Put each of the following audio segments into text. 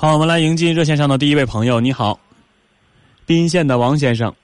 好，我们来迎接热线上的第一位朋友。你好，宾县的王先生。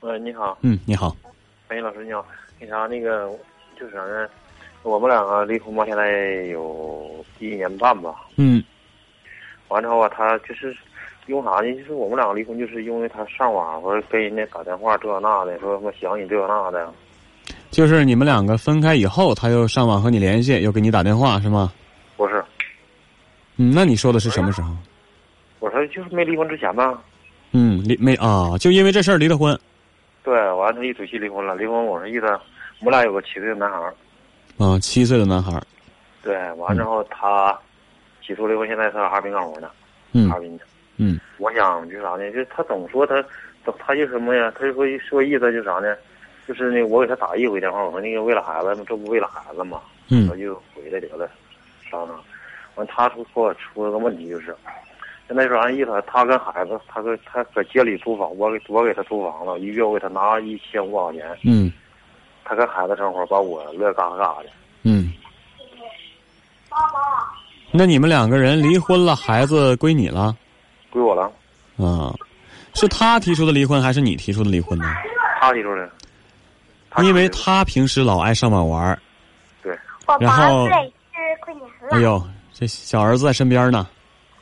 呃，你好。嗯，你好。哎，老师你好。那啥，那个就是啥呢？我们两个离婚吧，现在有一年半吧。嗯。完之后啊，他就是用啥呢？就是我们两个离婚，就是因为他上网或者跟人家打电话这那的，说什么想你这那的。就是你们两个分开以后，他又上网和你联系，又给你打电话，是吗？不是。嗯，那你说的是什么时候？我说就是没离婚之前吧。嗯，离没啊？就因为这事儿离的婚。对，完他一赌气离婚了。离婚我说意思，我们俩有个七岁的男孩儿。啊，七岁的男孩儿。对，完之后他起诉离婚，现在在哈尔滨干活呢。嗯。哈尔滨的。嗯。我想就是啥呢？就他总说他，他就什么呀？他就说说意思就啥呢？就是那我给他打一回电话，我说那个为了孩子，这不为了孩子吗？嗯。他就回来得了，商量。完，他出错出了个问题，就是现在说啥意思？他跟孩子，他跟他搁街里租房，我给我给他租房了，一月我给他拿一千五百块钱。嗯。他跟孩子生活，把我乐嘎嘎的。嗯。爸爸。那你们两个人离婚了，孩子归你了？归我了。啊，是他提出的离婚，还是你提出的离婚呢？他提出的。因为他平时老爱上网玩对。然后。哎呦。这小儿子在身边呢，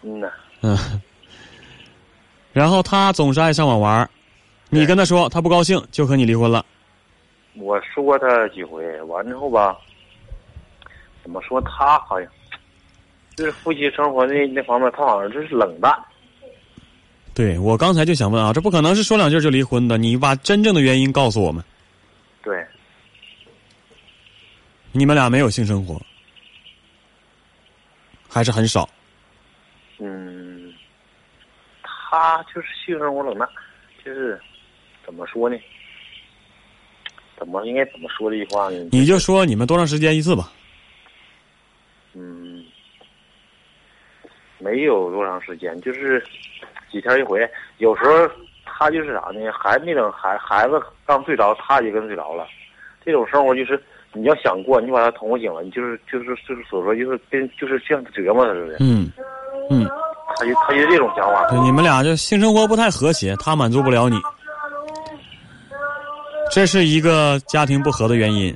嗯呐，嗯，然后他总是爱上网玩你跟他说他不高兴就和你离婚了。我说他几回，完之后吧，怎么说他好像就是夫妻生活那那方面，他好像就是冷淡。对我刚才就想问啊，这不可能是说两句就离婚的，你把真正的原因告诉我们。对，你们俩没有性生活。还是很少。嗯，他就是性生活冷淡，就是怎么说呢？怎么应该怎么说这句话呢？你就说你们多长时间一次吧。嗯，没有多长时间，就是几天一回。有时候他就是啥呢？孩子那种孩孩子刚睡着，他也跟睡着了。这种生活就是。你要想过，你把他捅醒了，你就是就是就是所说就是跟就是像折磨他似的。嗯，嗯，他就他就这种想法。对，你们俩就性生活不太和谐，他满足不了你，这是一个家庭不和的原因。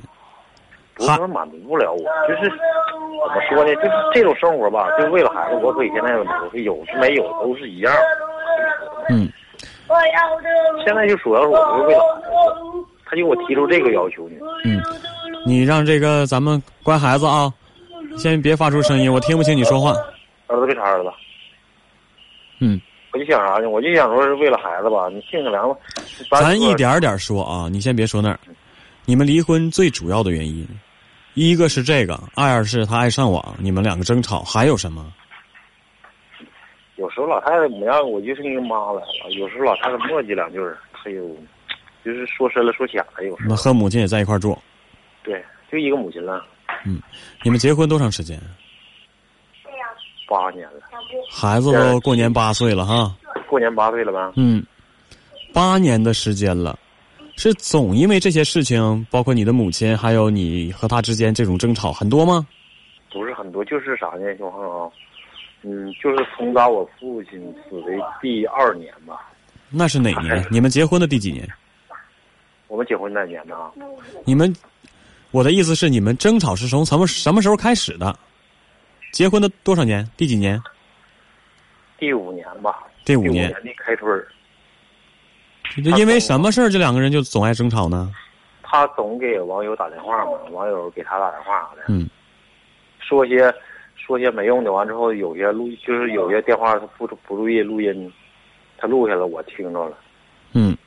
不是说满足不了我，就是怎么说呢？就是这种生活吧，就是为了孩子，我可以现在我是有是没有都是一样。嗯。现在就主要是我是为了孩子，他就给我提出这个要求呢。嗯。你让这个咱们乖孩子啊，先别发出声音，我听不清你说话。儿子别吵儿子。嗯。我就想啥呢？我就想说是为了孩子吧，你性格良吧。咱一点点说啊，你先别说那儿。你们离婚最主要的原因，一个是这个，二是他爱上网，你们两个争吵，还有什么？有时候老太太模样，我就是那个妈来了。有时候老太太磨叽两句，哎呦就是说深了说浅了，有时候。那和母亲也在一块住。对，就一个母亲了。嗯，你们结婚多长时间？八年了。孩子都过年八岁了哈。过年八岁了吧？嗯，八年的时间了，是总因为这些事情，包括你的母亲，还有你和他之间这种争吵很多吗？不是很多，就是啥呢，兄恒啊？嗯，就是从打我父亲死的第二年吧。那是哪年？你们结婚的第几年？我们结婚那年呢？你们。我的意思是，你们争吵是从什么什么时候开始的？结婚的多少年？第几年？第五年吧。第五年的开春儿。因为什么事儿，这两个人就总爱争吵呢？他总给网友打电话嘛，网友给他打电话的。嗯。说些说些没用的，完之后有些录，就是有些电话他不不注意录音，他录下来，我听着了。嗯。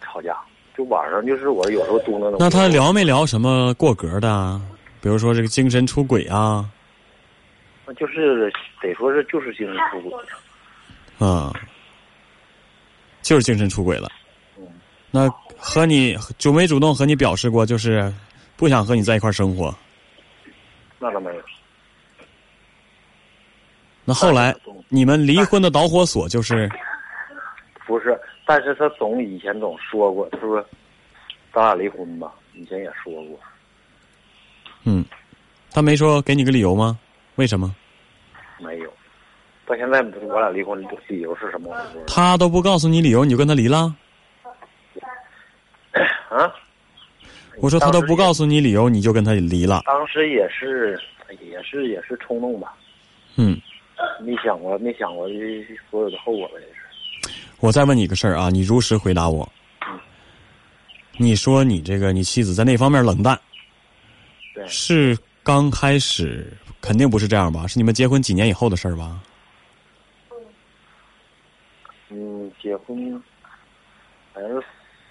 吵架。就晚上，就是我有时候嘟囔。那他聊没聊什么过格的？比如说这个精神出轨啊？那就是得说是就是精神出轨。啊，就是精神出轨了。嗯。那和你主没主动和你表示过，就是不想和你在一块生活？那倒没有。那后来你们离婚的导火索就是？不是。但是他总以前总说过，他说：“咱俩离婚吧。”以前也说过。嗯，他没说给你个理由吗？为什么？没有。到现在我俩离婚理由是什么？他都不告诉你理由，你就跟他离了？啊？我说他都不告诉你理由，你就跟他离了？当时也是，也是也是冲动吧。嗯。没想过，没想过所有的后果吧？也是。我再问你个事儿啊，你如实回答我。嗯。你说你这个你妻子在那方面冷淡。对。是刚开始肯定不是这样吧？是你们结婚几年以后的事儿吧？嗯，结婚好像是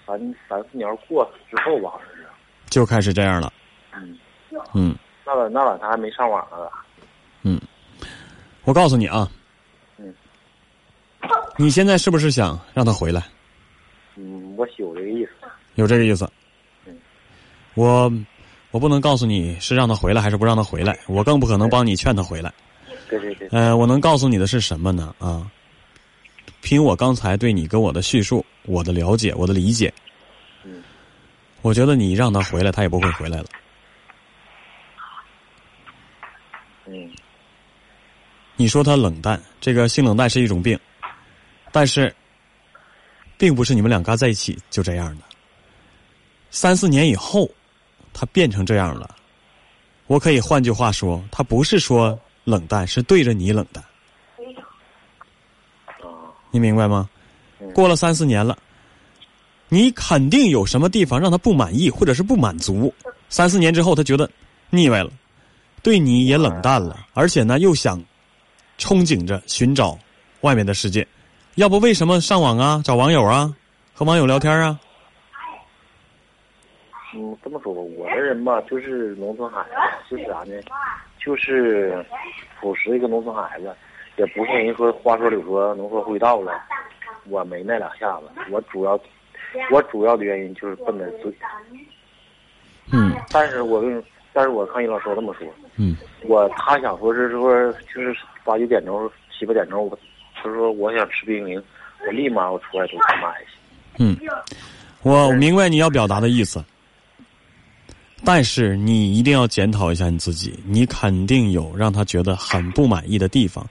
三三四年过之后吧，好像是。就开始这样了。嗯。嗯。那晚那晚他还没上网呢。嗯。我告诉你啊，嗯，你现在是不是想让他回来？嗯，我有这个意思。有这个意思。嗯，我我不能告诉你是让他回来还是不让他回来，我更不可能帮你劝他回来。对对对。呃，我能告诉你的是什么呢？啊，凭我刚才对你跟我的叙述，我的了解，我的理解，嗯，我觉得你让他回来，他也不会回来了。嗯。你说他冷淡，这个性冷淡是一种病，但是，并不是你们两个在一起就这样的。三四年以后，他变成这样了。我可以换句话说，他不是说冷淡，是对着你冷淡。你明白吗？过了三四年了，你肯定有什么地方让他不满意，或者是不满足。三四年之后，他觉得腻歪了，对你也冷淡了，而且呢，又想。憧憬着寻找外面的世界，要不为什么上网啊？找网友啊？和网友聊天啊？嗯，这么说吧，我这人吧，就是农村孩子，就是啥呢？就是朴实一个农村孩子，也不是人说话说柳说能说会道了。我没那两下子，我主要我主要的原因就是奔着嘴。嗯。但是我跟但是我看你老师这么说。嗯。我他想说是说就是。八九点钟、七八点钟，我他说我想吃冰淇淋，我立马我出来就去买去。嗯，我明白你要表达的意思，但是你一定要检讨一下你自己，你肯定有让他觉得很不满意的地方。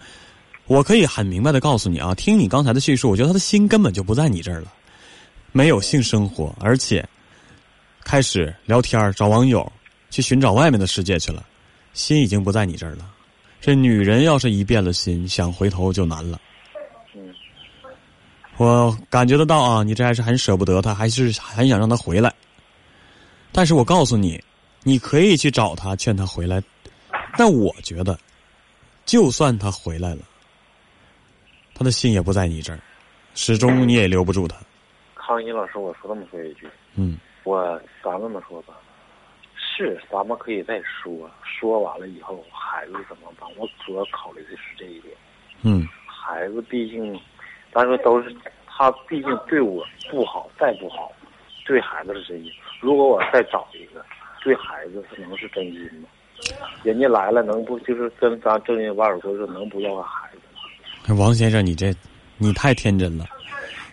我可以很明白的告诉你啊，听你刚才的叙述，我觉得他的心根本就不在你这儿了，没有性生活，而且开始聊天找网友，去寻找外面的世界去了，心已经不在你这儿了。这女人要是一变了心，想回头就难了。嗯，我感觉得到啊，你这还是很舍不得他，还是很想让他回来。但是我告诉你，你可以去找他，劝他回来。但我觉得，就算他回来了，他的心也不在你这儿，始终你也留不住他。康熙老师，我说这么说一句，嗯，我咱这么说吧。是，咱们可以再说。说完了以后，孩子怎么办？我主要考虑的是这一点。嗯，孩子毕竟，咱说都是他，毕竟对我不好，再不好，对孩子是真心。如果我再找一个，对孩子他能是真心吗？人家来了，能不就是跟咱正经网友说，是能不要个孩子吗？王先生，你这你太天真了。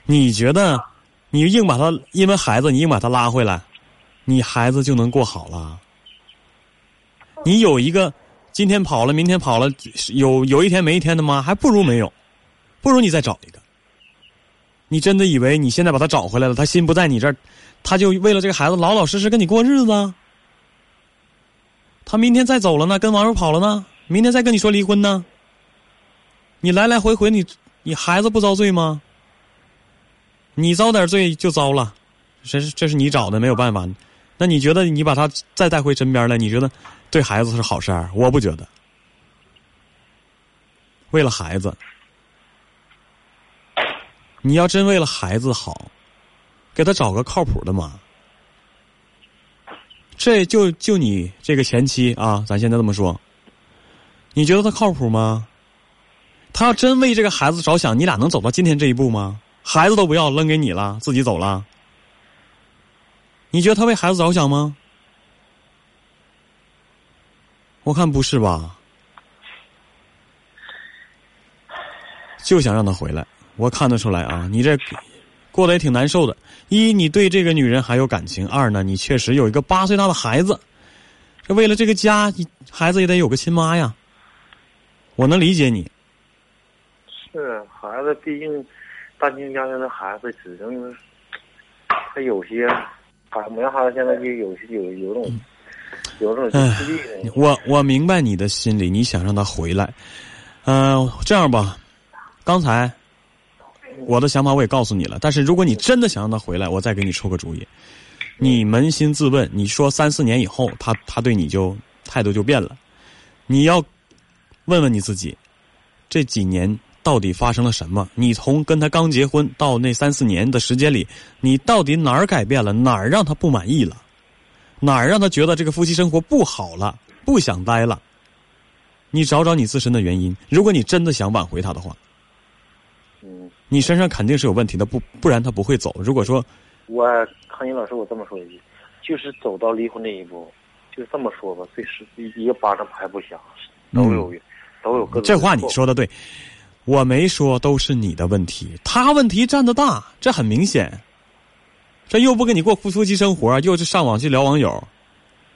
你觉得你硬把他因为孩子，你硬把他拉回来？你孩子就能过好了？你有一个今天跑了，明天跑了，有有一天没一天的吗？还不如没有，不如你再找一个。你真的以为你现在把他找回来了，他心不在你这儿，他就为了这个孩子老老实实跟你过日子？他明天再走了呢，跟网友跑了呢，明天再跟你说离婚呢？你来来回回，你你孩子不遭罪吗？你遭点罪就遭了，这是这是你找的，没有办法。那你觉得你把他再带回身边来，你觉得对孩子是好事儿？我不觉得。为了孩子，你要真为了孩子好，给他找个靠谱的嘛。这就就你这个前妻啊，咱现在这么说，你觉得他靠谱吗？他要真为这个孩子着想，你俩能走到今天这一步吗？孩子都不要，扔给你了，自己走了。你觉得他为孩子着想吗？我看不是吧，就想让他回来。我看得出来啊，你这过得也挺难受的。一，你对这个女人还有感情；二呢，你确实有一个八岁大的孩子。这为了这个家，孩子也得有个亲妈呀。我能理解你，是孩子，毕竟单亲家庭的孩子只能，他有些孩某样孩子现在就有些有有种有种唉自闭的，我我明白你的心理，你想让他回来。嗯、这样吧，刚才我的想法我也告诉你了，但是如果你真的想让他回来，我再给你出个主意。你扪心自问，你说三四年以后，他他对你就态度就变了，你要问问你自己，这几年到底发生了什么？你从跟他刚结婚到那三四年的时间里，你到底哪儿改变了？哪儿让他不满意了？哪儿让他觉得这个夫妻生活不好了，不想待了？你找找你自身的原因。如果你真的想挽回他的话，嗯，你身上肯定是有问题的，不不然他不会走。如果说我康英老师，我这么说一句，就是走到离婚那一步，就这么说吧，最是一个巴掌拍不响，都有、都有各这话你说的对，我没说都是你的问题，他问题占的大，这很明显。这又不跟你过夫夫妻生活，又是上网去聊网友，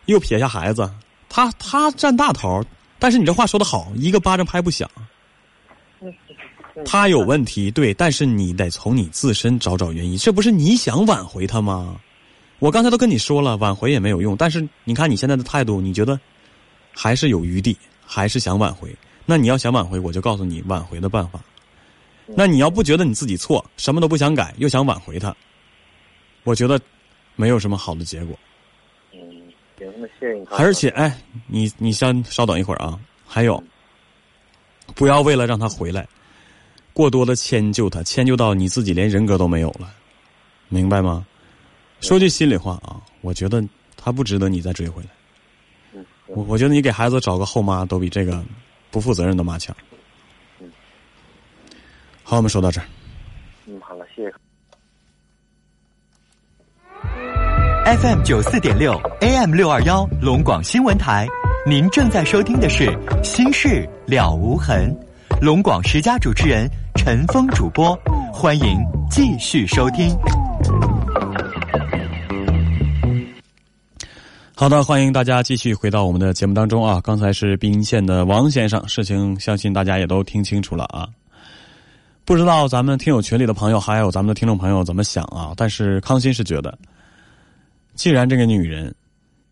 又撇下孩子，他他占大头。但是你这话说的好，一个巴掌拍不响。他有问题，对，但是你得从你自身找找原因，这不是你想挽回他吗？我刚才都跟你说了，挽回也没有用。但是你看你现在的态度，你觉得还是有余地，还是想挽回？那你要想挽回，我就告诉你挽回的办法。那你要不觉得你自己错，什么都不想改，又想挽回他，我觉得没有什么好的结果。嗯，行，那谢谢你康。而且，哎，你你先稍等一会儿啊。还有，不要为了让他回来，过多的迁就他，迁就到你自己连人格都没有了，明白吗？说句心里话啊，我觉得他不值得你再追回来。嗯，我我觉得你给孩子找个后妈都比这个不负责任的妈强。好，我们说到这儿。嗯，好了，谢谢。FM 九四点六，AM 六二幺，龙广新闻台。您正在收听的是《心事了无痕》，龙广十佳主持人陈峰主播，欢迎继续收听。好的，欢迎大家继续回到我们的节目当中啊！刚才是宾县的王先生，事情相信大家也都听清楚了啊。不知道咱们听友群里的朋友，还有咱们的听众朋友怎么想啊？但是康欣是觉得，既然这个女人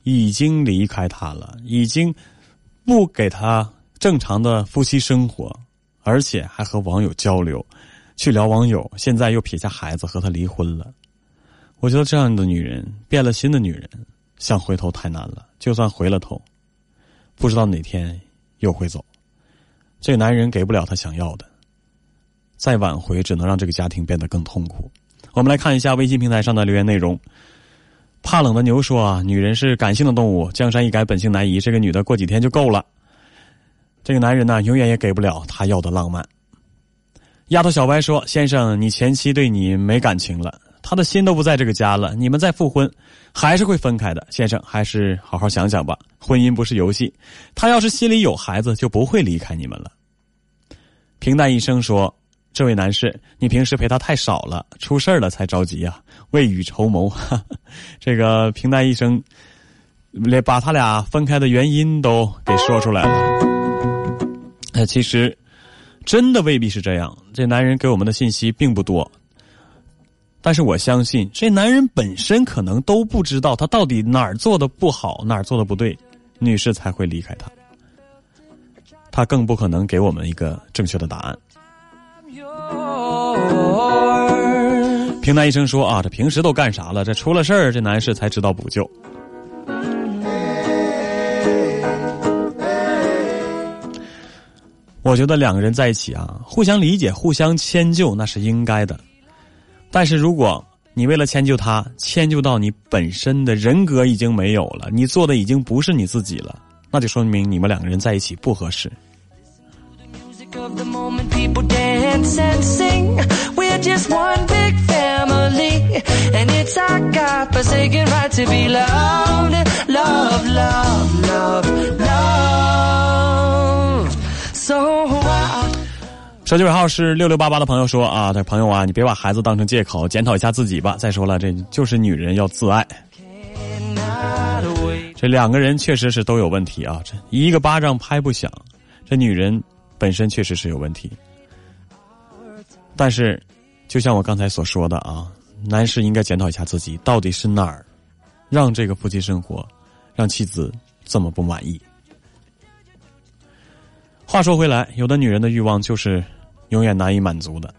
已经离开他了，已经不给他正常的夫妻生活，而且还和网友交流，去聊网友，现在又撇下孩子和他离婚了。我觉得这样的女人，变了心的女人，想回头太难了。就算回了头，不知道哪天又会走。这男人给不了她想要的，再挽回只能让这个家庭变得更痛苦。我们来看一下微信平台上的留言内容。怕冷的牛说啊，女人是感性的动物，江山易改，本性难移。这个女的过几天就够了。这个男人呢，永远也给不了他要的浪漫。丫头小白说：“先生，你前妻对你没感情了，她的心都不在这个家了，你们再复婚，还是会分开的。先生，还是好好想想吧。婚姻不是游戏，她要是心里有孩子，就不会离开你们了。”平淡一生说：“这位男士，你平时陪她太少了，出事了才着急呀、未雨绸缪。”这个平淡一生，连把他俩分开的原因都给说出来了。呃，其实。真的未必是这样。这男人给我们的信息并不多，但是我相信这男人本身可能都不知道他到底哪儿做的不好，哪儿做的不对，女士才会离开他。他更不可能给我们一个正确的答案。平淡医生说啊，这平时都干啥了？这出了事儿，这男士才知道补救。我觉得两个人在一起啊，互相理解、互相迁就，那是应该的。但是如果你为了迁就他，迁就到你本身的人格已经没有了，你做的已经不是你自己了，那就说明你们两个人在一起不合适。走啊手机尾号是六六八八的朋友说啊他朋友啊你别把孩子当成借口检讨一下自己吧。再说了这就是女人要自爱。这两个人确实是都有问题啊这一个巴掌拍不响这女人本身确实是有问题。但是就像我刚才所说的啊男士应该检讨一下自己到底是哪儿让这个夫妻生活让妻子这么不满意？话说回来有的女人的欲望就是永远难以满足的。